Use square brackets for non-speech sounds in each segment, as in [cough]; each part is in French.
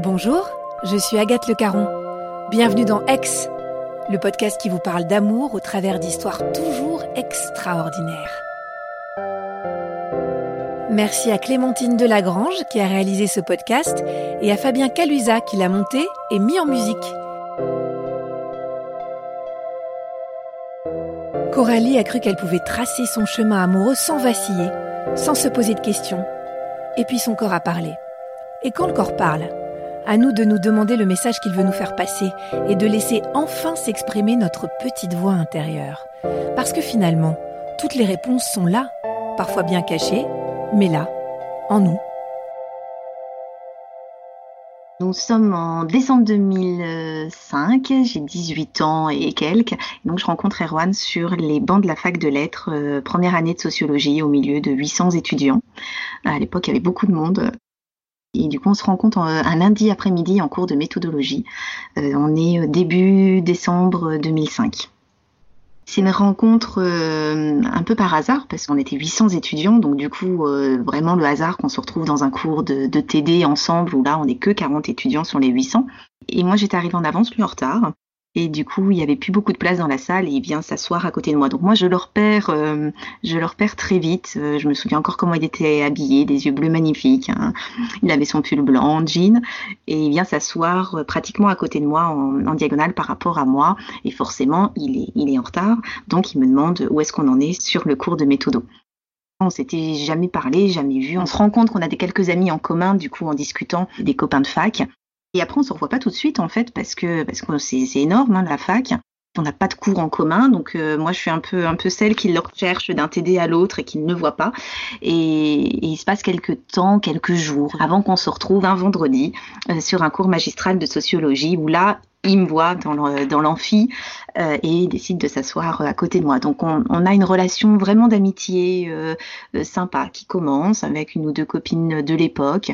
Bonjour, je suis Agathe Le Caron. Bienvenue dans Aix, le podcast qui vous parle d'amour au travers d'histoires toujours extraordinaires. Merci à Clémentine Delagrange qui a réalisé ce podcast et à Fabien Calusa qui l'a monté et mis en musique. Coralie a cru qu'elle pouvait tracer son chemin amoureux sans vaciller, sans se poser de questions. Et puis son corps a parlé. Et quand le corps parle, à nous de nous demander le message qu'il veut nous faire passer et de laisser enfin s'exprimer notre petite voix intérieure. Parce que finalement, toutes les réponses sont là, parfois bien cachées, mais là, en nous. Nous sommes en décembre 2005, j'ai 18 ans et quelques, donc je rencontre Erwan sur les bancs de la fac de lettres, euh, première année de sociologie au milieu de 800 étudiants. À l'époque, il y avait beaucoup de monde. Et du coup, on se rencontre un lundi après-midi en cours de méthodologie. Euh, on est début décembre 2005. C'est une rencontre euh, un peu par hasard parce qu'on était 800 étudiants, donc du coup euh, vraiment le hasard qu'on se retrouve dans un cours de, de TD ensemble où là on n'est que 40 étudiants sur les 800. Et moi j'étais arrivée en avance, lui en retard. Et du coup, il n'y avait plus beaucoup de place dans la salle et il vient s'asseoir à côté de moi. Donc moi, je le repère, euh, je le repère très vite. Euh, je me souviens encore comment il était habillé, des yeux bleus magnifiques. Hein. Il avait son pull blanc, jean, et il vient s'asseoir euh, pratiquement à côté de moi en, en, diagonale par rapport à moi. Et forcément, il est, en retard. Donc il me demande où est-ce qu'on en est sur le cours de méthodo. On s'était jamais parlé, jamais vu. On se rend compte qu'on a des quelques amis en commun, du coup, en discutant des copains de fac. Et après, on se revoit pas tout de suite, en fait, parce que parce que c'est énorme, hein, la fac. On n'a pas de cours en commun, donc euh, moi je suis un peu un peu celle qui le recherche d'un TD à l'autre et qui ne voit pas. Et, et, il se passe quelques temps, quelques jours avant qu'on se retrouve un vendredi euh, sur un cours magistral de sociologie où là il me voit dans l'amphi euh, et décide de s'asseoir à côté de moi. Donc on, on a une relation vraiment d'amitié euh, euh, sympa qui commence avec une ou deux copines de l'époque,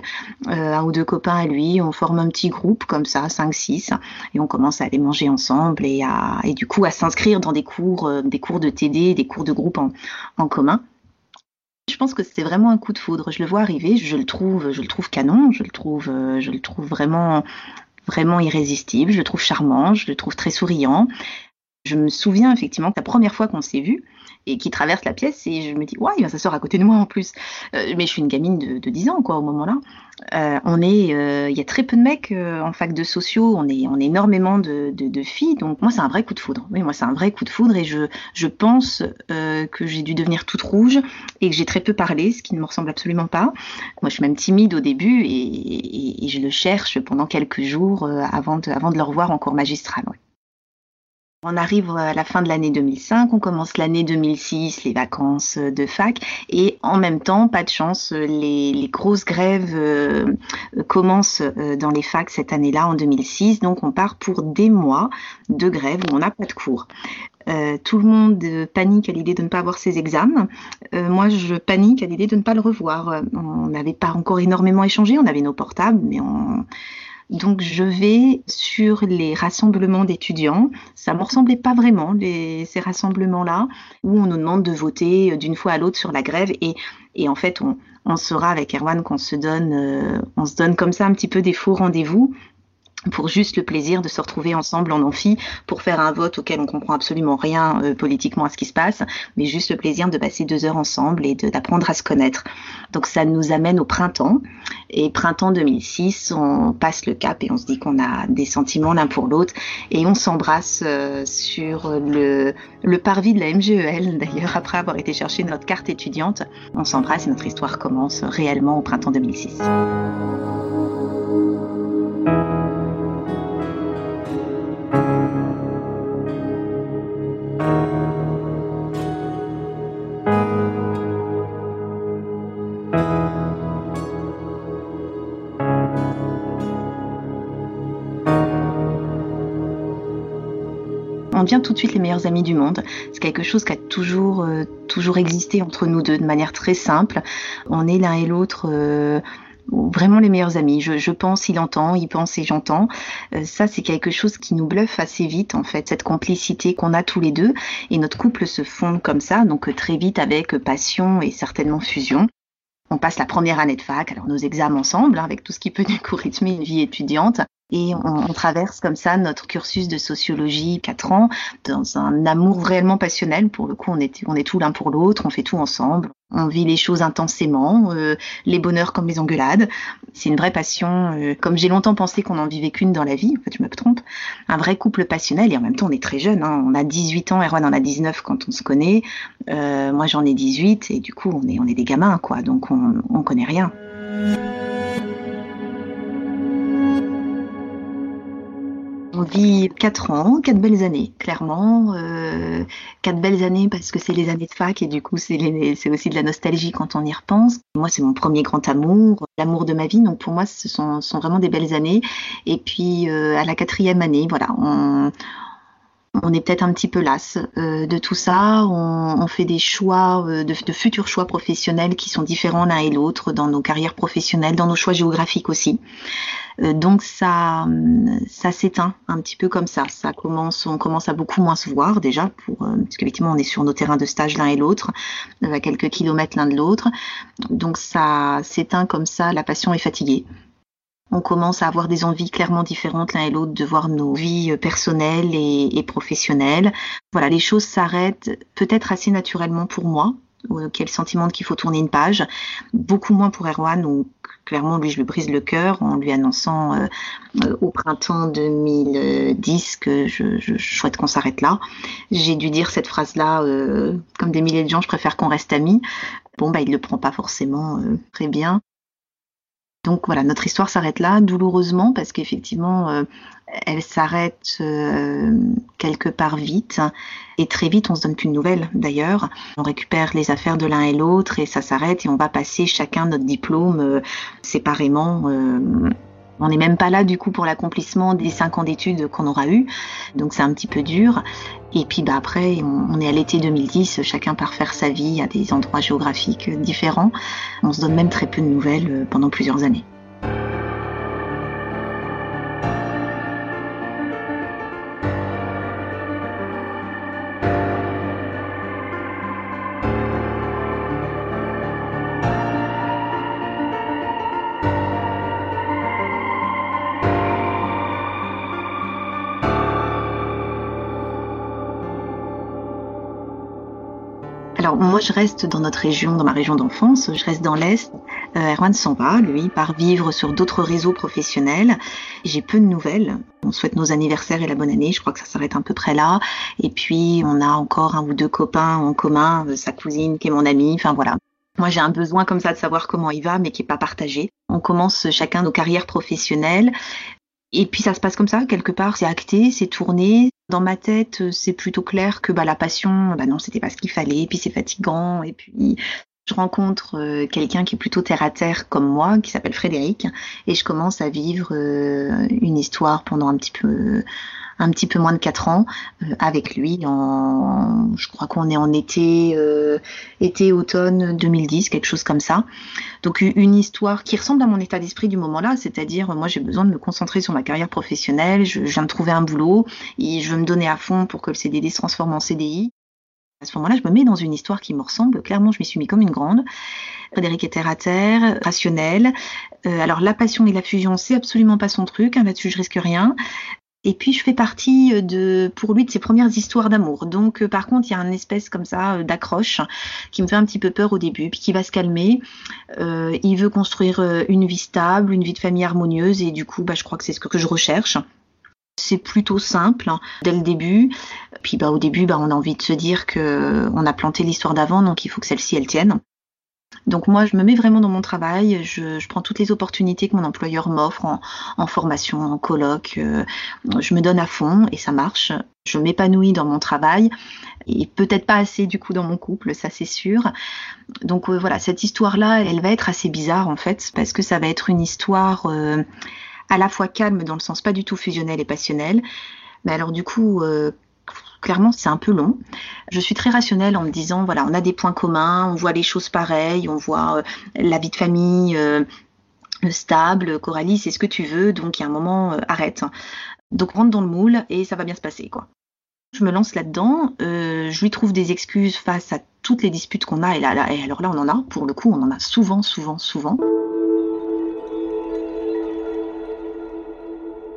euh, un ou deux copains à lui. On forme un petit groupe comme ça, 5-6, et on commence à aller manger ensemble et, à, et du coup à s'inscrire dans des cours, euh, des cours de TD, des cours de groupe en, en commun. Je pense que c'était vraiment un coup de foudre. Je le vois arriver, je le trouve, je le trouve canon, je le trouve, je le trouve vraiment vraiment irrésistible, je le trouve charmant, je le trouve très souriant. Je me souviens effectivement que la première fois qu'on s'est vu et qui traverse la pièce et je me dis ouais il va s'asseoir à côté de moi en plus. Euh, mais je suis une gamine de, de 10 ans quoi au moment là euh, on est euh, il y a très peu de mecs euh, en fac de sociaux. On est on est énormément de, de, de filles. Donc moi c'est un vrai coup de foudre. Oui moi c'est un vrai coup de foudre. Et je je pense euh, que j'ai dû devenir toute rouge et que j'ai très peu parlé ce qui ne me ressemble absolument pas. Moi je suis même timide au début et, et, et je le cherche pendant quelques jours avant de avant de le revoir en cours magistral ouais. On arrive à la fin de l'année 2005, on commence l'année 2006, les vacances de fac, et en même temps, pas de chance, les, grosses grèves euh, commencent euh, dans les facs cette année-là, en 2006, donc on part pour des mois de grève où on n'a pas de cours. Euh, tout le monde panique à l'idée de ne pas avoir ses examens. Moi, je panique à l'idée de ne pas le revoir. On n'avait pas encore énormément échangé, on avait nos portables, mais on donc je vais sur les rassemblements d'étudiants. Ça me ressemblait pas vraiment ces rassemblements-là où on nous demande de voter d'une fois à l'autre sur la grève et, en fait on, on saura avec Erwan qu'on se donne, euh, on se donne comme ça un petit peu des faux rendez-vous pour juste le plaisir de se retrouver ensemble en amphi pour faire un vote auquel on comprend absolument rien euh, politiquement à ce qui se passe, mais juste le plaisir de passer deux heures ensemble et d'apprendre à se connaître. Donc ça nous amène au printemps et printemps 2006, on passe le cap et on se dit qu'on a des sentiments l'un pour l'autre et on s'embrasse euh, sur le, le parvis de la MGEL [laughs] d'ailleurs après avoir été chercher notre carte étudiante. On s'embrasse et notre histoire commence réellement au printemps 2006. Devient tout de suite les meilleurs amis du monde. C'est quelque chose qui a toujours, toujours existé entre nous deux de manière très simple. On est l'un et l'autre vraiment les meilleurs amis. Je, pense, il entend, il pense et j'entends. Euh, ça, c'est quelque chose qui nous bluffe assez vite, en fait, cette complicité qu'on a tous les deux. Et notre couple se fonde comme ça, donc euh, très vite avec passion et certainement fusion. On passe la première année de fac, alors nos examens ensemble, hein, avec tout ce qui peut du coup [laughs] rythmer une vie étudiante. Et on, traverse comme ça notre cursus de sociologie, 4 ans, dans un amour réellement passionnel. Pour le coup, on est, on est tout l'un pour l'autre, on fait tout ensemble. On vit les choses intensément, euh, les bonheurs comme les engueulades. C'est une vraie passion, euh, comme j'ai longtemps pensé qu'on en vivait qu'une dans la vie, en fait je me trompe. Un vrai couple passionnel et en même temps on est très jeune. Hein. On a 18 ans, Erwan en a 19 quand on se connaît. Euh, moi j'en ai 18 et du coup on est, on est des gamins quoi, donc on, on connaît rien. On vit quatre ans, quatre belles années, clairement. Euh, quatre belles années parce que c'est les années de fac et du coup c'est aussi de la nostalgie quand on y repense. Moi c'est mon premier grand amour, l'amour de ma vie. Donc pour moi ce sont, vraiment des belles années. Et puis euh, à la quatrième année, voilà, on, on est peut-être un petit peu las euh, de tout ça. On, fait des choix, de, de, futurs choix professionnels qui sont différents l'un et l'autre dans nos carrières professionnelles, dans nos choix géographiques aussi. Euh, donc ça, ça s'éteint un petit peu comme ça. Ça commence, on commence à beaucoup moins se voir déjà, pour, euh, parce qu'effectivement on est sur nos terrains de stage l'un et l'autre, euh, à quelques kilomètres l'un de l'autre. Donc ça s'éteint comme ça. La passion est fatiguée. On commence à avoir des envies clairement différentes l'un et l'autre de voir nos vies personnelles et, professionnelles. Voilà, les choses s'arrêtent peut-être assez naturellement pour moi, quel sentiment qu'il faut tourner une page. Beaucoup moins pour Erwan, où clairement, lui, je lui brise le cœur en lui annonçant euh, euh, au printemps 2010 que je, souhaite qu'on s'arrête là. J'ai dû dire cette phrase-là, euh, comme des milliers de gens, je préfère qu'on reste amis. Bon, bah, il le prend pas forcément très bien. Donc voilà, notre histoire s'arrête là, douloureusement, parce qu'effectivement, euh, elle s'arrête euh, quelque part vite. Et très vite, on se donne plus de nouvelles d'ailleurs. On récupère les affaires de l'un et l'autre et ça s'arrête et on va passer chacun notre diplôme euh, séparément on n'est même pas là du coup pour l'accomplissement des cinq ans d'études qu'on aura eu, donc c'est un petit peu dur. Et puis bah, après, on, est à l'été 2010, chacun part faire sa vie à des endroits géographiques différents. On se donne même très peu de nouvelles euh, pendant plusieurs années. Alors moi je reste dans notre région, dans ma région d'enfance, je reste dans l'Est. Euh, Erwan s'en va, lui, part vivre sur d'autres réseaux professionnels. J'ai peu de nouvelles. On souhaite nos anniversaires et la bonne année, je crois que ça s'arrête un peu près là. Et puis on a encore un ou deux copains en commun, euh, sa cousine qui est mon amie, enfin voilà. Moi, j'ai un besoin comme ça de savoir comment il va, mais qui n'est pas partagé. On commence chacun nos carrières professionnelles. Et puis ça se passe comme ça, quelque part, c'est acté, c'est tourné. Dans ma tête, euh, c'est plutôt clair que bah, la passion, bah non, c'était pas ce qu'il fallait, et puis c'est fatigant, et puis je rencontre euh, quelqu'un qui est plutôt terre à terre comme moi, qui s'appelle Frédéric, et je commence à vivre euh, une histoire pendant un petit peu un petit peu moins de 4 ans euh, avec lui. En, je crois qu'on est en été, euh, été, automne 2010, quelque chose comme ça. Donc une histoire qui ressemble à mon état d'esprit du moment-là, c'est-à-dire moi j'ai besoin de me concentrer sur ma carrière professionnelle, je, viens de trouver un boulot et je veux me donner à fond pour que le CDD se transforme en CDI. À ce moment-là, je me mets dans une histoire qui me ressemble. Clairement, je m'y suis mis comme une grande. Frédéric est terre à terre, rationnel. Euh, alors la passion et la fusion, c'est absolument pas son truc. Hein, Là-dessus, je risque rien. Et puis je fais partie euh, de, pour lui, de ses premières histoires d'amour. Donc euh, par contre, il y a un espèce comme ça euh, d'accroche qui me fait un petit peu peur au début, puis qui va se calmer. il veut construire une vie stable, une vie de famille harmonieuse, et du coup, bah, je crois que c'est ce que je recherche. C'est plutôt simple hein, dès le début. Puis bah, au début, bah, on a envie de se dire que on a planté l'histoire d'avant, donc il faut que celle-ci elle tienne. Donc moi, je me mets vraiment dans mon travail, je, prends toutes les opportunités que mon employeur m'offre en, formation, en colloque, euh, je me donne à fond et ça marche. Je m'épanouis dans mon travail et peut-être pas assez du coup dans mon couple, ça c'est sûr. Donc euh, voilà, cette histoire-là, elle va être assez bizarre en fait, parce que ça va être une histoire euh, à la fois calme dans le sens pas du tout fusionnel et passionnel. Mais alors du coup, Clairement, c'est un peu long. Je suis très rationnelle en me disant, voilà, on a des points communs, on voit les choses pareilles, on voit la vie de famille stable, Coralie, c'est ce que tu veux, donc il y a un moment, arrête. Donc rentre dans le moule et ça va bien se passer, quoi. Je me lance là-dedans, euh, je lui trouve des excuses face à toutes les disputes qu'on a, là, et alors là on en a, pour le coup on en a souvent, souvent, souvent.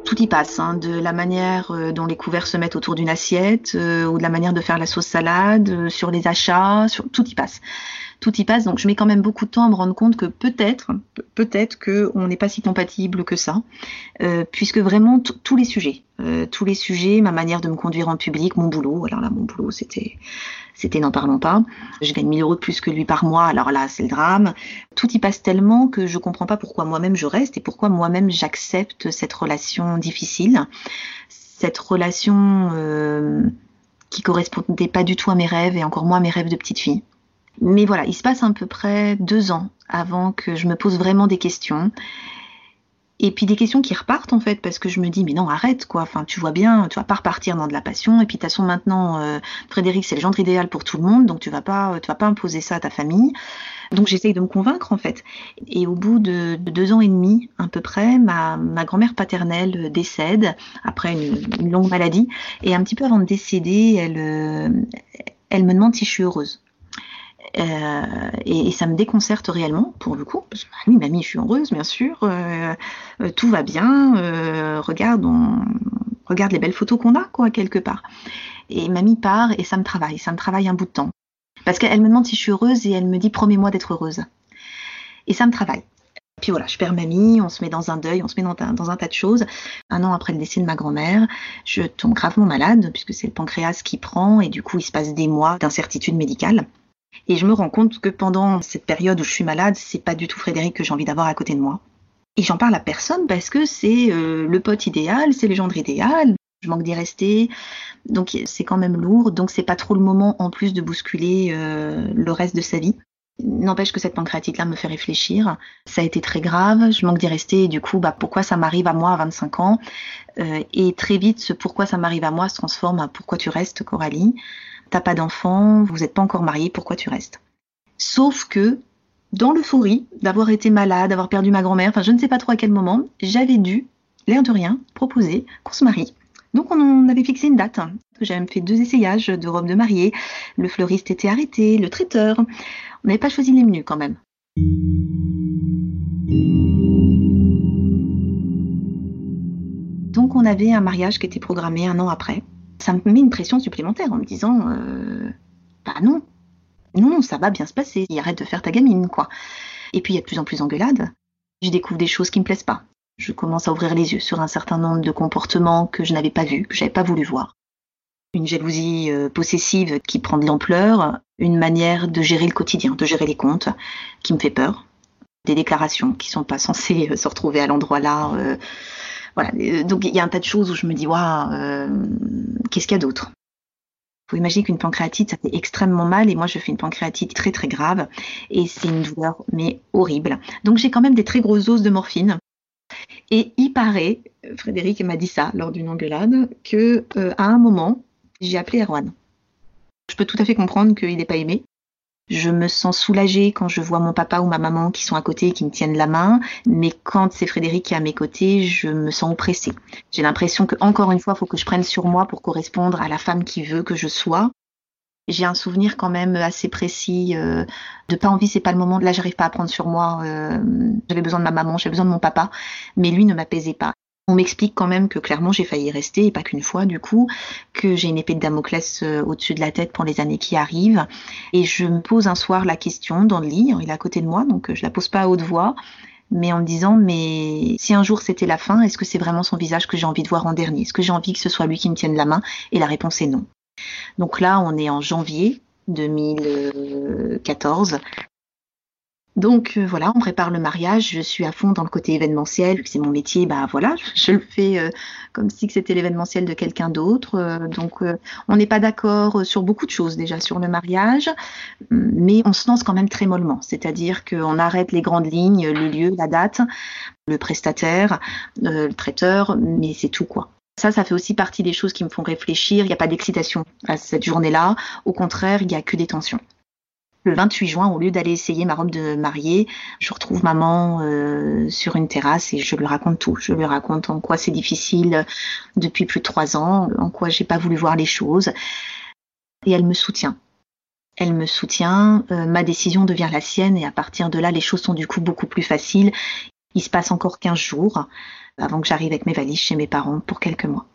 Tout y passe, hein, de la manière euh, dont les couverts se mettent autour d'une assiette, euh, ou de la manière de faire la sauce salade, sur les achats, tout y passe tout y passe. Donc je mets quand même beaucoup de temps à me rendre compte que peut-être, peut-être que on n'est pas si compatible que ça, euh, puisque vraiment tous les sujets, euh, tous les sujets, ma manière de me conduire en public, mon boulot. Alors là, mon boulot, c'était, c'était n'en parlons pas. Je gagne 1000 euros de plus que lui par mois. Alors là, c'est le drame. Tout y passe tellement que je comprends pas pourquoi moi-même je reste et pourquoi moi-même j'accepte cette relation difficile, cette relation euh, qui correspondait pas du tout à mes rêves et encore moins à mes rêves de petite fille. Mais voilà, il se passe à peu près deux ans avant que je me pose vraiment des questions. Et puis des questions qui repartent en fait parce que je me dis mais non arrête quoi. Enfin tu vois bien tu vas pas repartir dans de la passion. Et puis de toute façon maintenant euh, Frédéric c'est le genre idéal pour tout le monde donc tu vas pas tu vas pas imposer ça à ta famille. Donc j'essaye de me convaincre en fait. Et au bout de, deux ans et demi à peu près ma, ma grand-mère paternelle décède après une, une, longue maladie. Et un petit peu avant de décéder elle euh, elle me demande si je suis heureuse euh, et, ça me déconcerte réellement, pour le coup. Parce que, bah oui, mamie, je suis heureuse, bien sûr. Euh, euh, tout va bien. regarde, on, regarde les belles photos qu'on a, quoi, quelque part. Et mamie part et ça me travaille. Ça me travaille un bout de temps. Parce qu'elle me demande si je suis heureuse et elle me dit promets-moi d'être heureuse. Et ça me travaille. Puis voilà, je perds mamie, on se met dans un deuil, on se met dans un, dans un tas de choses. Un an après le décès de ma grand-mère, je tombe gravement malade, puisque c'est le pancréas qui prend, et du coup, il se passe des mois d'incertitude médicale. Et je me rends compte que pendant cette période où je suis malade, c'est pas du tout Frédéric que j'ai envie d'avoir à côté de moi. Et j'en parle à personne parce que c'est euh, le pote idéal, c'est le gendre idéal. Je manque d'y rester, donc c'est quand même lourd. Donc c'est pas trop le moment en plus de bousculer euh, le reste de sa vie. N'empêche que cette pancréatite-là me fait réfléchir. Ça a été très grave, je manque d'y rester et du coup, bah, pourquoi ça m'arrive à moi à 25 ans? Euh, Et très vite, ce pourquoi ça m'arrive à moi se transforme à pourquoi tu restes, Coralie? T'as pas d'enfant, vous n'êtes pas encore marié, pourquoi tu restes? Sauf que, dans l'euphorie d'avoir été malade, d'avoir perdu ma grand-mère, enfin je ne sais pas trop à quel moment, j'avais dû, l'air de rien, proposer qu'on se marie. Donc on avait fixé une date. J'avais même fait deux essayages de robe de mariée. Le fleuriste était arrêté, le traiteur. On n'avait pas choisi les menus quand même. Donc on avait un mariage qui était programmé un an après ça me met une pression supplémentaire en me disant euh, bah non, non, ça va bien se passer, arrête de faire ta gamine, quoi. Et puis il y a de plus en plus d'engueulades. Je découvre des choses qui me plaisent pas. Je commence à ouvrir les yeux sur un certain nombre de comportements que je n'avais pas vus, que j'avais pas voulu voir. Une jalousie euh, possessive qui prend de l'ampleur, une manière de gérer le quotidien, de gérer les comptes, qui me fait peur. Des déclarations qui sont pas censées euh, se retrouver à l'endroit là. Euh, voilà. Donc il y a un tas de choses où je me dis waouh, qu'est-ce qu'il y a d'autre? Faut imaginer qu'une pancréatite, ça fait extrêmement mal et moi je fais une pancréatite très très grave et c'est une douleur mais horrible. Donc j'ai quand même des très grosses doses de morphine. Et il paraît, Frédéric m'a dit ça lors d'une engueulade, que euh, à un moment, j'ai appelé Erwan. Je peux tout à fait comprendre qu'il n'est pas aimé, je me sens soulagée quand je vois mon papa ou ma maman qui sont à côté et qui me tiennent la main, mais quand c'est Frédéric qui est à mes côtés, je me sens oppressée. J'ai l'impression que encore une fois, il faut que je prenne sur moi pour correspondre à la femme qui veut que je sois. J'ai un souvenir quand même assez précis euh, de pas envie, c'est pas le moment. Là, j'arrive pas à prendre sur moi. Euh, j'avais besoin de ma maman, j'avais besoin de mon papa, mais lui ne m'apaisait pas. On m'explique quand même que clairement j'ai failli rester, et pas qu'une fois du coup, que j'ai une épée de Damoclès euh, au-dessus de la tête pour les années qui arrivent. Et je me pose un soir la question dans le lit, il est à côté de moi, donc euh, je la pose pas à haute voix, mais en me disant, mais si un jour c'était la fin, est-ce que c'est vraiment son visage que j'ai envie de voir en dernier? Est-ce que j'ai envie que ce soit lui qui me tienne la main? Et la réponse est non. Donc là, on est en janvier 2014. Donc euh, voilà, on prépare le mariage, je suis à fond dans le côté événementiel, c'est mon métier, bah voilà, [laughs] je le fais euh, comme si c'était l'événementiel de quelqu'un d'autre. Euh, donc on n'est pas d'accord sur beaucoup de choses déjà sur le mariage, mais on se lance quand même très mollement, c'est-à-dire qu'on arrête les grandes lignes, le lieu, la date, le prestataire, le traiteur, mais c'est tout quoi. Ça, ça fait aussi partie des choses qui me font réfléchir. Il n'y a pas d'excitation à cette journée-là. Au contraire, il n'y a que des tensions. Le 28 juin, au lieu d'aller essayer ma robe de mariée, je retrouve maman euh, sur une terrasse et je lui raconte tout. Je lui raconte en quoi c'est difficile depuis plus de trois ans, en quoi j'ai pas voulu voir les choses. Et elle me soutient. Elle me soutient, euh, ma décision devient la sienne et à partir de là, les choses sont du coup beaucoup plus faciles. Il se passe encore 15 jours avant que j'arrive avec mes valises chez mes parents pour quelques mois.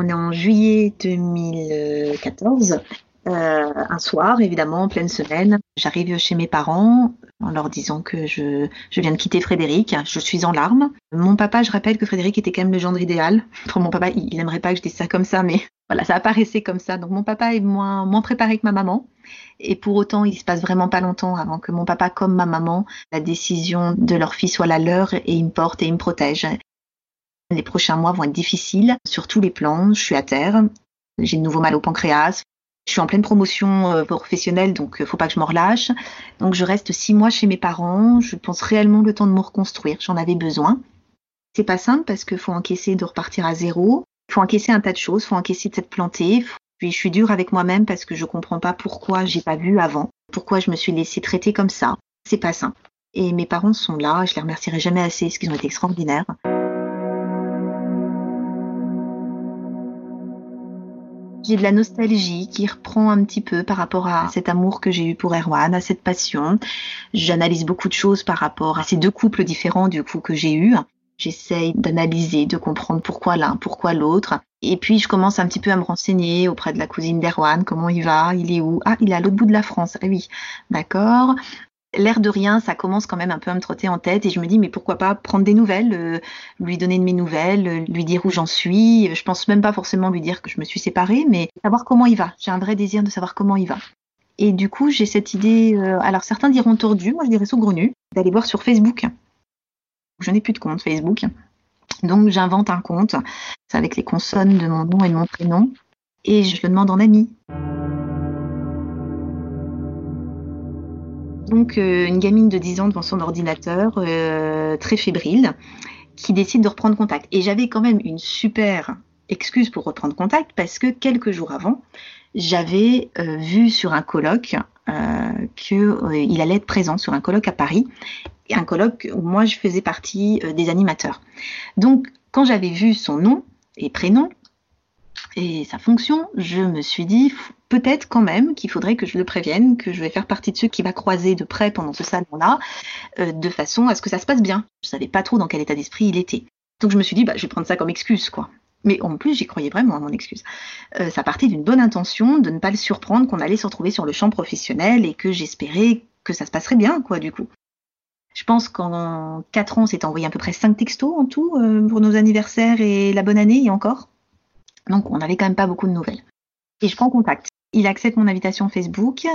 On est en juillet 2014 euh, un soir, évidemment, en pleine semaine, j'arrive chez mes parents en leur disant que je, je, viens de quitter Frédéric, je suis en larmes. Mon papa, je rappelle que Frédéric était quand même le gendre idéal. Pour mon papa, il n'aimerait pas que je dise ça comme ça, mais [laughs] voilà, ça apparaissait comme ça. Donc mon papa est moins, moins préparé que ma maman. Et pour autant, il se passe vraiment pas longtemps avant que mon papa, comme ma maman, la décision de leur fille soit la leur et il me porte et il me protège. Les prochains mois vont être difficiles sur tous les plans. Je suis à terre. J'ai de nouveau mal au pancréas. Je suis en pleine promotion euh, professionnelle, donc euh, faut pas que je me relâche. Donc je reste six mois chez mes parents. Je pense réellement le temps de me reconstruire. J'en avais besoin. C'est pas simple parce qu'il faut encaisser de repartir à zéro. Il faut encaisser un tas de choses. Il faut encaisser de s'être planté. Puis je suis dure avec moi-même parce que je comprends pas pourquoi j'ai pas vu avant. Pourquoi je me suis laissée traiter comme ça. C'est pas simple. Et mes parents sont là. Je les remercierai jamais assez parce qu'ils ont été extraordinaires. J'ai de la nostalgie qui reprend un petit peu par rapport à cet amour que j'ai eu pour Erwan, à cette passion. J'analyse beaucoup de choses par rapport à ces deux couples différents du coup que j'ai eu. J'essaye d'analyser, de comprendre pourquoi l'un, pourquoi l'autre. Et puis je commence un petit peu à me renseigner auprès de la cousine d'Erwan, comment il va, il est où? Ah, il est à l'autre bout de la France. Ah oui, d'accord l'air de rien, ça commence quand même un peu à me trotter en tête et je me dis mais pourquoi pas prendre des nouvelles, euh, lui donner de mes nouvelles, euh, lui dire où j'en suis. Je pense même pas forcément lui dire que je me suis séparée, mais savoir comment il va. J'ai un vrai désir de savoir comment il va. Et du coup, j'ai cette idée, euh, alors certains diront tordue, moi je dirais saugrenue, d'aller voir sur Facebook. Je n'ai plus de compte Facebook. Donc j'invente un compte avec les consonnes de mon nom et de mon prénom et je le demande en ami. Donc euh, une gamine de 10 ans devant son ordinateur, euh, très fébrile, qui décide de reprendre contact. Et j'avais quand même une super excuse pour reprendre contact parce que quelques jours avant, j'avais euh, vu sur un colloque qu'il allait être présent sur un colloque à Paris, un colloque où moi je faisais partie des animateurs. Donc quand j'avais vu son nom et prénom, et sa fonction, je me suis dit peut-être quand même qu'il faudrait que je le prévienne, que je vais faire partie de ceux qui va croiser de près pendant ce salon-là, euh, de façon à ce que ça se passe bien. Je savais pas trop dans quel état d'esprit il était. Donc je me suis dit, bah, je vais prendre ça comme excuse, quoi. Mais en plus, j'y croyais vraiment à mon excuse. Euh, ça partait d'une bonne intention de ne pas le surprendre qu'on allait se retrouver sur le champ professionnel et que j'espérais que ça se passerait bien, quoi, du coup. Je pense qu'en quatre ans, on s'est envoyé à peu près cinq textos en tout euh, pour nos anniversaires et la bonne année et encore. Donc on n'avait quand même pas beaucoup de nouvelles. Et je prends contact. Il accepte mon invitation Facebook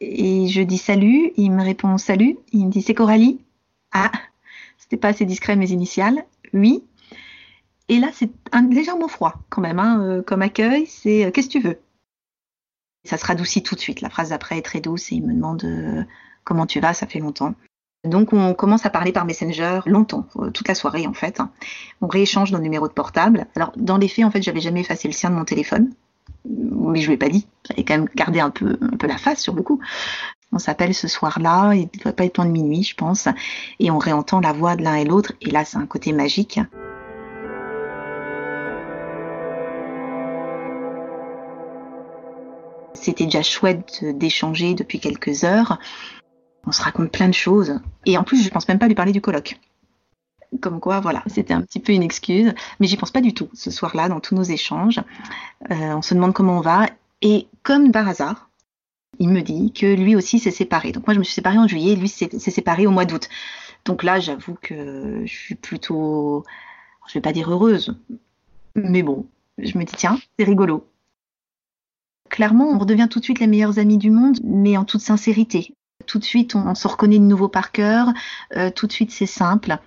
et je dis salut. Il me répond salut. Il me dit c'est Coralie. Ah, c'était pas assez discret mes initiales. Oui. Et là c'est légèrement froid quand même hein, euh, comme accueil. C'est euh, qu'est-ce que tu veux? Ça se radoucit tout de suite. La phrase d'après est très douce et il me demande euh, comment tu vas? Ça fait longtemps. Donc on commence à parler par Messenger longtemps, euh, toute la soirée en fait. On rééchange nos numéros de portable. Alors dans les faits, en fait, j'avais jamais effacé le sien de mon téléphone, mais je lui ai pas dit. J'avais quand même gardé un peu, la face sur le coup. On s'appelle ce soir-là, il ne doit pas être loin de minuit, je pense, et on réentend la voix de l'un et l'autre. Et là, c'est un côté magique. C'était déjà chouette d'échanger depuis quelques heures on se raconte plein de choses. Et en plus, je pense même pas lui parler du colloque. Comme quoi, voilà, c'était un petit peu une excuse, mais j'y pense pas du tout ce soir-là dans tous nos échanges. Euh, on se demande comment on va, et comme par hasard, il me dit que lui aussi s'est séparé. Donc moi, je me suis séparée en juillet, lui s'est séparé au mois d'août. Donc là, j'avoue que je suis plutôt, je vais pas dire heureuse, mais bon, je me dis tiens, c'est rigolo. Clairement, on redevient tout de suite les meilleures amies du monde, mais en toute sincérité tout de suite on, se reconnaît de nouveau par cœur, euh, tout de suite c'est simple.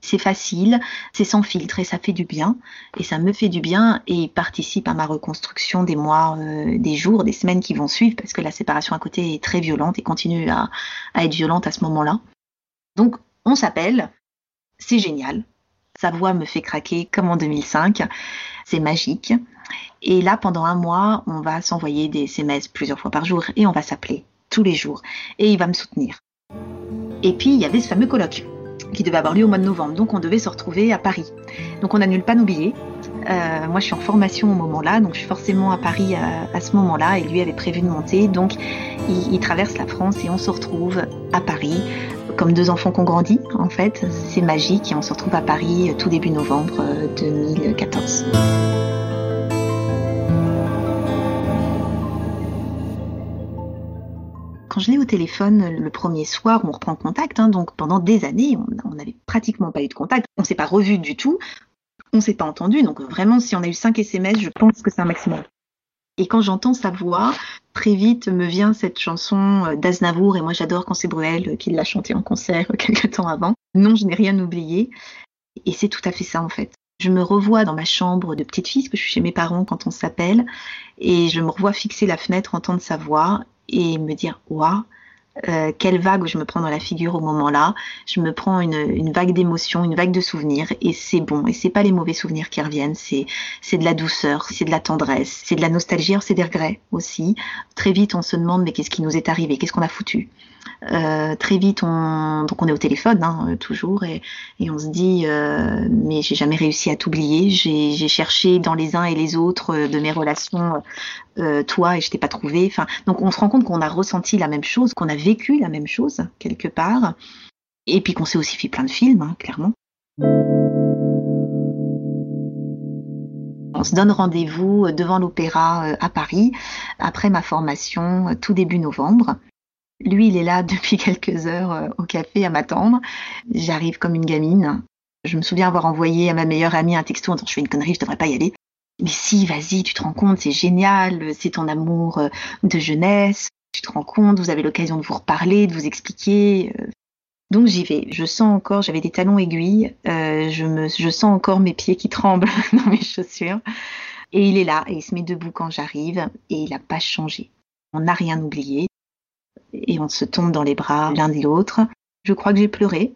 C'est facile, c'est sans filtre et ça fait du bien. Et ça me fait du bien et participe à ma reconstruction des mois, euh, des jours, des semaines qui vont suivre parce que la séparation à côté est très violente et continue à, à être violente à ce moment-là. Donc, on s'appelle, c'est génial. Sa voix me fait craquer comme en 2005. C'est magique. Et là, pendant un mois, on va s'envoyer des SMS plusieurs fois par jour et on va s'appeler tous les jours. Et il va me soutenir. Et puis, il y avait ce fameux colloque qui devait avoir lieu au mois de novembre. Donc, on devait se retrouver à Paris. Donc, on n'annule pas nos billets. Euh, moi, je suis en formation au moment-là, donc je suis forcément à Paris à, ce moment-là, et lui avait prévu de monter. Donc, il, il, traverse la France et on se retrouve à Paris, comme deux enfants qu'on grandit, en fait. C'est magique, et on se retrouve à Paris tout début novembre 2014. Je l'ai au téléphone le premier soir, on reprend contact. Hein, donc pendant des années, on n'avait pratiquement pas eu de contact. On s'est pas revu du tout. On s'est pas entendu. Donc vraiment, si on a eu 5 SMS, je pense que c'est un maximum. Et quand j'entends sa voix, très vite me vient cette chanson euh, d'Aznavour. Et moi, j'adore quand c'est Bruel qui l'a chantée en concert [laughs] quelques temps avant. Non, je n'ai rien oublié. Et c'est tout à fait ça en fait. Je me revois dans ma chambre de petite fille, parce que je suis chez mes parents quand on s'appelle, et je me revois fixer la fenêtre, entendre sa voix, et me dire waouh quelle vague je me prends dans la figure au moment-là. Je me prends une, une vague d'émotions, une vague de souvenirs, et c'est bon. Et c'est pas les mauvais souvenirs qui reviennent, c'est c'est de la douceur, c'est de la tendresse, c'est de la nostalgie, c'est des regrets aussi. Très vite, on se demande mais qu'est-ce qui nous est arrivé, qu'est-ce qu'on a foutu? Euh, très vite, on, donc on est au téléphone hein, toujours et, on se dit euh, mais j'ai jamais réussi à t'oublier. J'ai cherché dans les uns et les autres euh, de mes relations euh, toi et je t'ai pas trouvé. Enfin, donc on se rend compte qu'on a ressenti la même chose, qu'on a vécu la même chose quelque part, et puis qu'on s'est aussi fait plein de films, hein, clairement. On se donne rendez-vous devant l'opéra à Paris après ma formation tout début novembre. Lui, il est là [laughs] depuis quelques heures euh, au café à m'attendre. J'arrive comme une gamine. Je me souviens avoir envoyé à ma meilleure amie un texto en disant je fais une connerie, je devrais pas y aller. Mais si, vas-y, tu te rends compte, c'est génial, c'est ton amour euh, de jeunesse, tu te rends compte, vous avez l'occasion de vous reparler, de vous expliquer. Euh. Donc j'y vais. Je sens encore, j'avais des talons aiguilles, je, je sens encore mes pieds qui tremblent [laughs] dans mes chaussures. Et il est là, et il se met debout quand j'arrive, et il n'a pas changé. On n'a rien oublié et on se tombe dans les bras l'un de l'autre. Je crois que j'ai pleuré.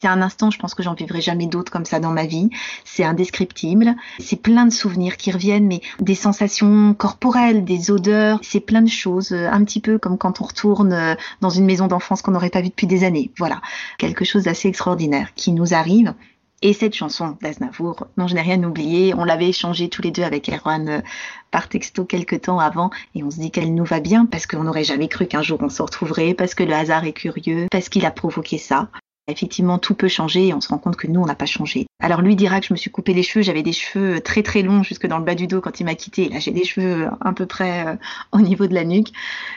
C'est un instant, je pense que j'en vivrai jamais d'autres comme ça dans ma vie. C'est indescriptible. C'est plein de souvenirs qui reviennent, mais des sensations corporelles, des odeurs. C'est plein de choses, un petit peu comme quand on retourne dans une maison d'enfance qu'on n'aurait pas vue depuis des années. Voilà. Quelque chose d'assez extraordinaire qui nous arrive et cette chanson d'Aznavour, dont je n'ai rien oublié, on l'avait échangée tous les deux avec Erwan euh, par texto quelques temps avant, et on se dit qu'elle nous va bien parce qu'on n'aurait jamais cru qu'un jour on se retrouverait, parce que le hasard est curieux, parce qu'il a provoqué ça. Effectivement, tout peut changer et on se rend compte que nous, on n'a pas changé. Alors lui dira que je me suis coupé les cheveux, j'avais des cheveux très très longs jusque dans le bas du dos quand il m'a quitté. Là, j'ai des cheveux à peu près euh, au niveau de la nuque.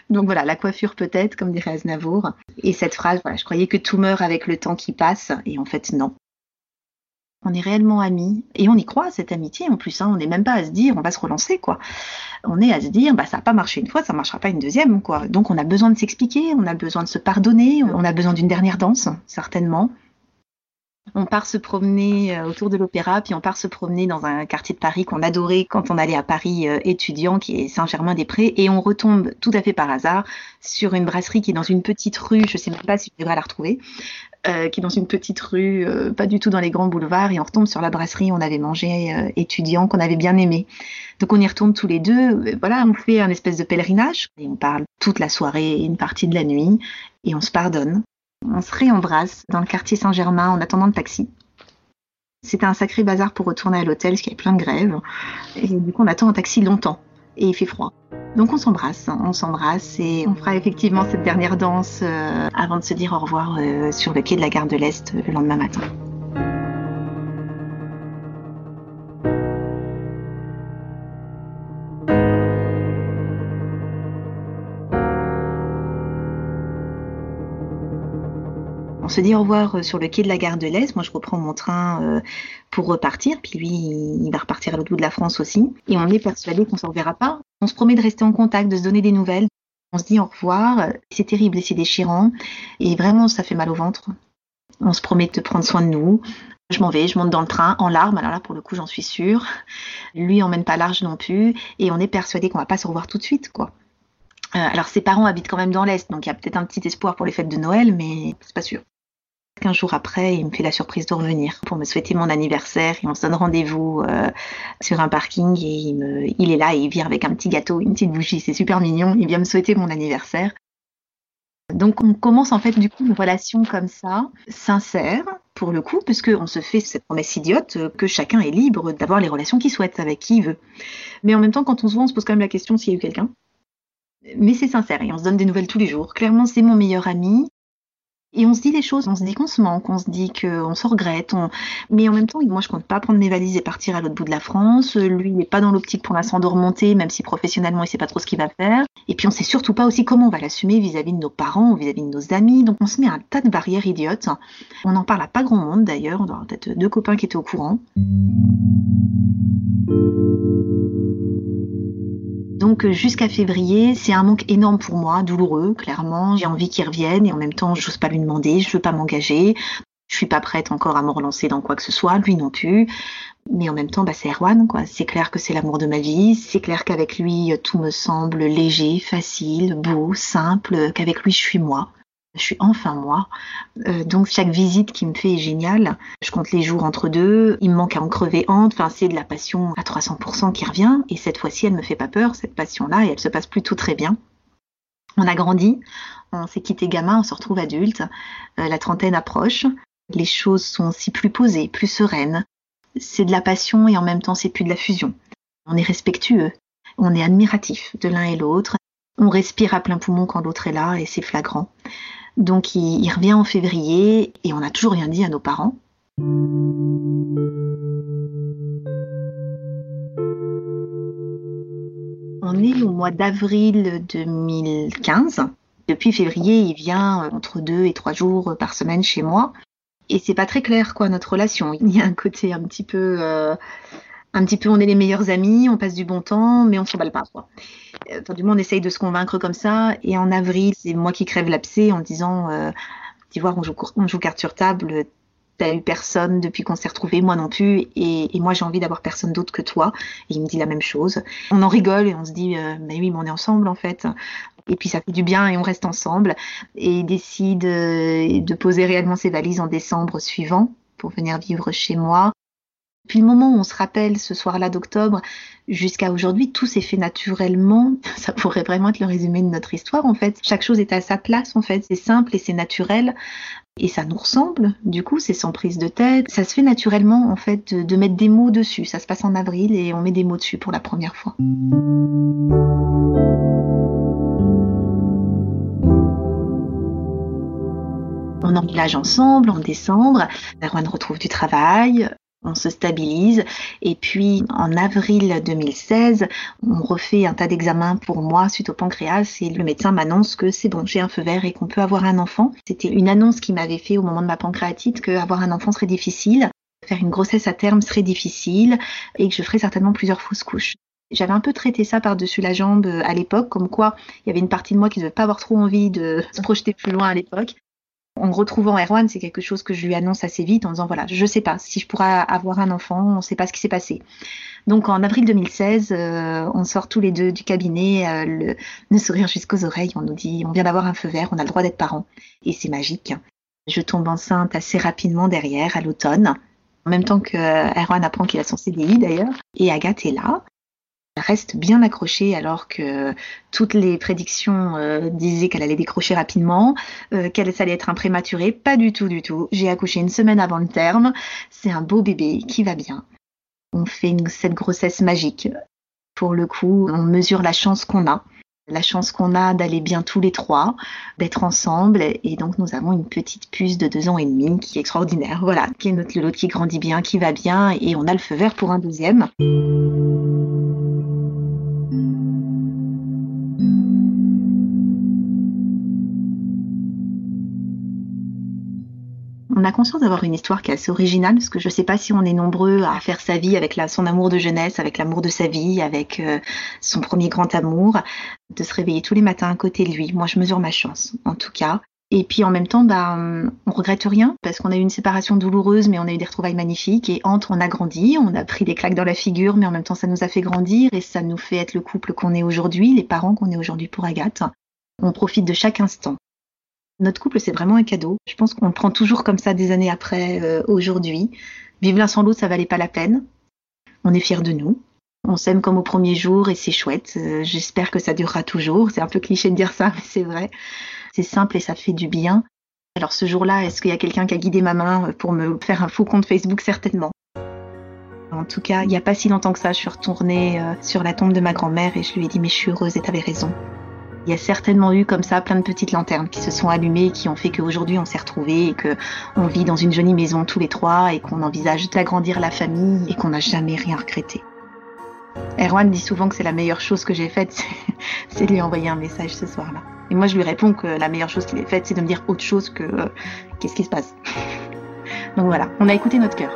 Donc voilà, la coiffure peut-être, comme dirait Aznavour. Et cette phrase, voilà, je croyais que tout meurt avec le temps qui passe, et en fait non on est réellement amis et on y croit cette amitié en plus. Hein, on n'est même pas à se dire on va se relancer quoi. On est à se dire bah ça n'a pas marché une fois, ça marchera pas une deuxième quoi. Donc on a besoin de s'expliquer, on a besoin de se pardonner, on a besoin d'une dernière danse certainement. On part se promener euh, autour de l'opéra, puis on part se promener dans un quartier de Paris qu'on adorait quand on allait à Paris euh, étudiant, qui est Saint-Germain-des-Prés, et on retombe tout à fait par hasard sur une brasserie qui est dans une petite rue, je sais même pas si je devrais la retrouver, euh, qui est dans une petite rue, euh, pas du tout dans les grands boulevards, et on retombe sur la brasserie où on avait mangé euh, étudiant, qu'on avait bien aimé. Donc on y retourne tous les deux, voilà, on fait un espèce de pèlerinage, et on parle toute la soirée une partie de la nuit, et on se pardonne. On se réembrasse dans le quartier Saint-Germain en attendant le taxi. C'était un sacré bazar pour retourner à l'hôtel, parce qu'il y avait plein de grèves, et du coup on attend un taxi longtemps, et il fait froid. Donc on s'embrasse, hein, on s'embrasse et on fera effectivement cette dernière danse euh, avant de se dire au revoir euh, sur le quai de la gare de l'Est le lendemain matin. Se dit au revoir euh, sur le quai de la gare de l'Est. Moi, je reprends mon train euh, pour repartir. Puis lui, il va repartir à l'autre bout de la France aussi. Et on est persuadé qu'on ne se reverra pas. On se promet de rester en contact, de se donner des nouvelles. On se dit au revoir. C'est terrible et c'est déchirant. Et vraiment, ça fait mal au ventre. On se promet de prendre soin de nous. Je m'en vais, je monte dans le train en larmes, alors là pour le coup j'en suis sûre. Lui emmène pas large non plus et on est persuadé qu'on va pas se revoir tout de suite quoi. Euh, alors ses parents habitent quand même dans l'Est, donc il y a peut-être un petit espoir pour les fêtes de Noël, mais c'est pas sûr. Quinze jours après, il me fait la surprise de revenir pour me souhaiter mon anniversaire et on se donne rendez-vous euh, sur un parking et il, me, il est là et il vient avec un petit gâteau, une petite bougie, c'est super mignon, il vient me souhaiter mon anniversaire. Donc on commence en fait du coup une relation comme ça, sincère pour le coup, puisqu'on se fait cette promesse idiote que chacun est libre d'avoir les relations qu'il souhaite avec qui il veut. Mais en même temps, quand on se voit, on se pose quand même la question s'il y a eu quelqu'un. Mais c'est sincère et on se donne des nouvelles tous les jours. Clairement, c'est mon meilleur ami. Et on se dit des choses, on se dit qu'on se manque, on se dit qu'on se regrette. Mais en même temps, moi, je compte pas prendre mes valises et partir à l'autre bout de la France. Lui, il n'est pas dans l'optique pour l'instant de remonter, même si professionnellement, il sait pas trop ce qu'il va faire. Et puis, on sait surtout pas aussi comment on va l'assumer vis-à-vis de nos parents vis-à-vis de nos amis. Donc, on se met un tas de barrières idiotes. On n'en parle à pas grand monde, d'ailleurs. On doit peut-être deux copains qui étaient au courant. Donc euh, jusqu'à février, c'est un manque énorme pour moi, douloureux, clairement. J'ai envie qu'il revienne et en même temps, j'ose pas lui demander, je veux pas m'engager. Je suis pas prête encore à me relancer dans quoi que ce soit, lui non plus. Mais en même temps, bah, c'est Erwan, quoi. C'est clair que c'est l'amour de ma vie. C'est clair qu'avec lui, tout me semble léger, facile, beau, simple, qu'avec lui, je suis moi je suis enfin moi. Euh, donc chaque visite qui me fait est géniale. Je compte les jours entre deux. Il me manque à en crever honte. Enfin, c'est de la passion à 300% qui revient. Et cette fois-ci, elle me fait pas peur, cette passion-là, et elle se passe plutôt très bien. On a grandi. On s'est quitté gamin, on se retrouve adulte. Euh, la trentaine approche. Les choses sont aussi plus posées, plus sereines. C'est de la passion et en même temps, c'est plus de la fusion. On est respectueux. On est admiratif de l'un et l'autre. On respire à plein poumon quand l'autre est là et c'est flagrant. Donc il, revient en février et on n'a toujours rien dit à nos parents. On est au mois d'avril 2015. Depuis février, il vient entre deux et trois jours par semaine chez moi. Et c'est pas très clair, quoi, notre relation. Il y a un côté un petit peu euh, un petit peu, on est les meilleurs amis, on passe du bon temps, mais on s'emballe pas. Quoi. Euh, enfin, du moins, on essaye de se convaincre comme ça. Et en avril, c'est moi qui crève l'abcès en disant, euh, tu on joue, on joue carte sur table. T'as eu personne depuis qu'on s'est retrouvés, moi non plus, et, moi j'ai envie d'avoir personne d'autre que toi. Et il me dit la même chose. On en rigole et on se dit, euh, mais oui, mais on est ensemble en fait. Et puis ça fait du bien et on reste ensemble. Et il décide euh, de poser réellement ses valises en décembre suivant pour venir vivre chez moi. Depuis le moment où on se rappelle ce soir-là d'octobre jusqu'à aujourd'hui, tout s'est fait naturellement. [laughs] Ça pourrait vraiment être le résumé de notre histoire en fait. Chaque chose est à sa place en fait. C'est simple et c'est naturel. Et ça nous ressemble, du coup, c'est sans prise de tête. Ça se fait naturellement, en fait, de, mettre des mots dessus. Ça se passe en avril et on met des mots dessus pour la première fois. On emménage ensemble en décembre. Erwan retrouve du travail on se stabilise. Et puis en avril 2016, on refait un tas d'examens pour moi suite au pancréas et le médecin m'annonce que c'est bon, j'ai un feu vert et qu'on peut avoir un enfant. C'était une annonce qui m'avait fait au moment de ma pancréatite que avoir un enfant serait difficile, faire une grossesse à terme serait difficile et que je ferais certainement plusieurs fausses couches. J'avais un peu traité ça par-dessus la jambe à l'époque, comme quoi il y avait une partie de moi qui ne devait pas avoir trop envie de se projeter plus loin à l'époque. En retrouvant Erwan, c'est quelque chose que je lui annonce assez vite en disant voilà, je sais pas si je pourrai avoir un enfant, on ne sait pas ce qui s'est passé. Donc en avril 2016, euh, on sort tous les deux du cabinet, euh, le, sourire jusqu'aux oreilles. On nous dit on vient d'avoir un feu vert, on a le droit d'être parents. Et c'est magique. Je tombe enceinte assez rapidement derrière, à l'automne. En même temps que Erwan apprend qu'il a son CDI d'ailleurs. Et Agathe est là reste bien accrochée alors que toutes les prédictions euh, disaient qu'elle allait décrocher rapidement, euh, qu'elle allait être un prématuré. Pas du tout, du tout. J'ai accouché une semaine avant le terme. C'est un beau bébé qui va bien. On fait cette grossesse magique. Pour le coup, on mesure la chance qu'on a. La chance qu'on a d'aller bien tous les trois, d'être ensemble. Et donc, nous avons une petite puce de deux ans et demi qui est extraordinaire. Voilà, qui est notre lot qui grandit bien, qui va bien. Et on a le feu vert pour un deuxième. On a conscience d'avoir une histoire qui est assez originale, parce que je ne sais pas si on est nombreux à faire sa vie avec son amour de jeunesse, avec l'amour de sa vie, avec euh, son premier grand amour, de se réveiller tous les matins à côté de lui. Moi, je mesure ma chance, en tout cas. Et puis en même temps, bah, on regrette rien parce qu'on a eu une séparation douloureuse, mais on a eu des retrouvailles magnifiques. Et entre, on a grandi, on a pris des claques dans la figure, mais en même temps, ça nous a fait grandir et ça nous fait être le couple qu'on est aujourd'hui, les parents qu'on est aujourd'hui pour Agathe. On profite de chaque instant. Notre couple, c'est vraiment un cadeau. Je pense qu'on le prend toujours comme ça des années après, euh, aujourd'hui. Vivre l'un sans l'autre, ça valait pas la peine. On est fiers de nous. On s'aime comme au premier jour et c'est chouette. Euh, j'espère que ça durera toujours. C'est un peu cliché de dire ça, mais c'est vrai. C'est simple et ça fait du bien. Alors ce jour-là, est-ce qu'il y a quelqu'un qui a guidé ma main pour me faire un faux compte Facebook? Certainement. En tout cas, il n'y a pas si longtemps que ça, je suis retournée euh, sur la tombe de ma grand-mère et je lui ai dit mais je suis heureuse et t'avais raison. Il y a certainement eu comme ça plein de petites lanternes qui se sont allumées et qui ont fait qu'aujourd'hui on s'est retrouvés et qu'on vit dans une jolie maison tous les trois et qu'on envisage d'agrandir la famille et qu'on n'a jamais rien regretté. Erwan dit souvent que c'est la meilleure chose que j'ai faite, [laughs] c'est de lui envoyer un message ce soir-là. Et moi, je lui réponds que la meilleure chose qu'il ait faite, c'est de me dire autre chose que euh, qu'est-ce qui se passe. [laughs] Donc voilà, on a écouté notre cœur.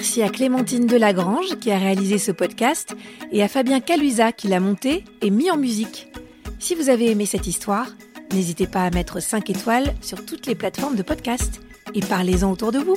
Merci à Clémentine Delagrange qui a réalisé ce podcast et à Fabien Calusa qui l'a monté et mis en musique. Si vous avez aimé cette histoire, n'hésitez pas à mettre 5 étoiles sur toutes les plateformes de podcast et parlez-en autour de vous.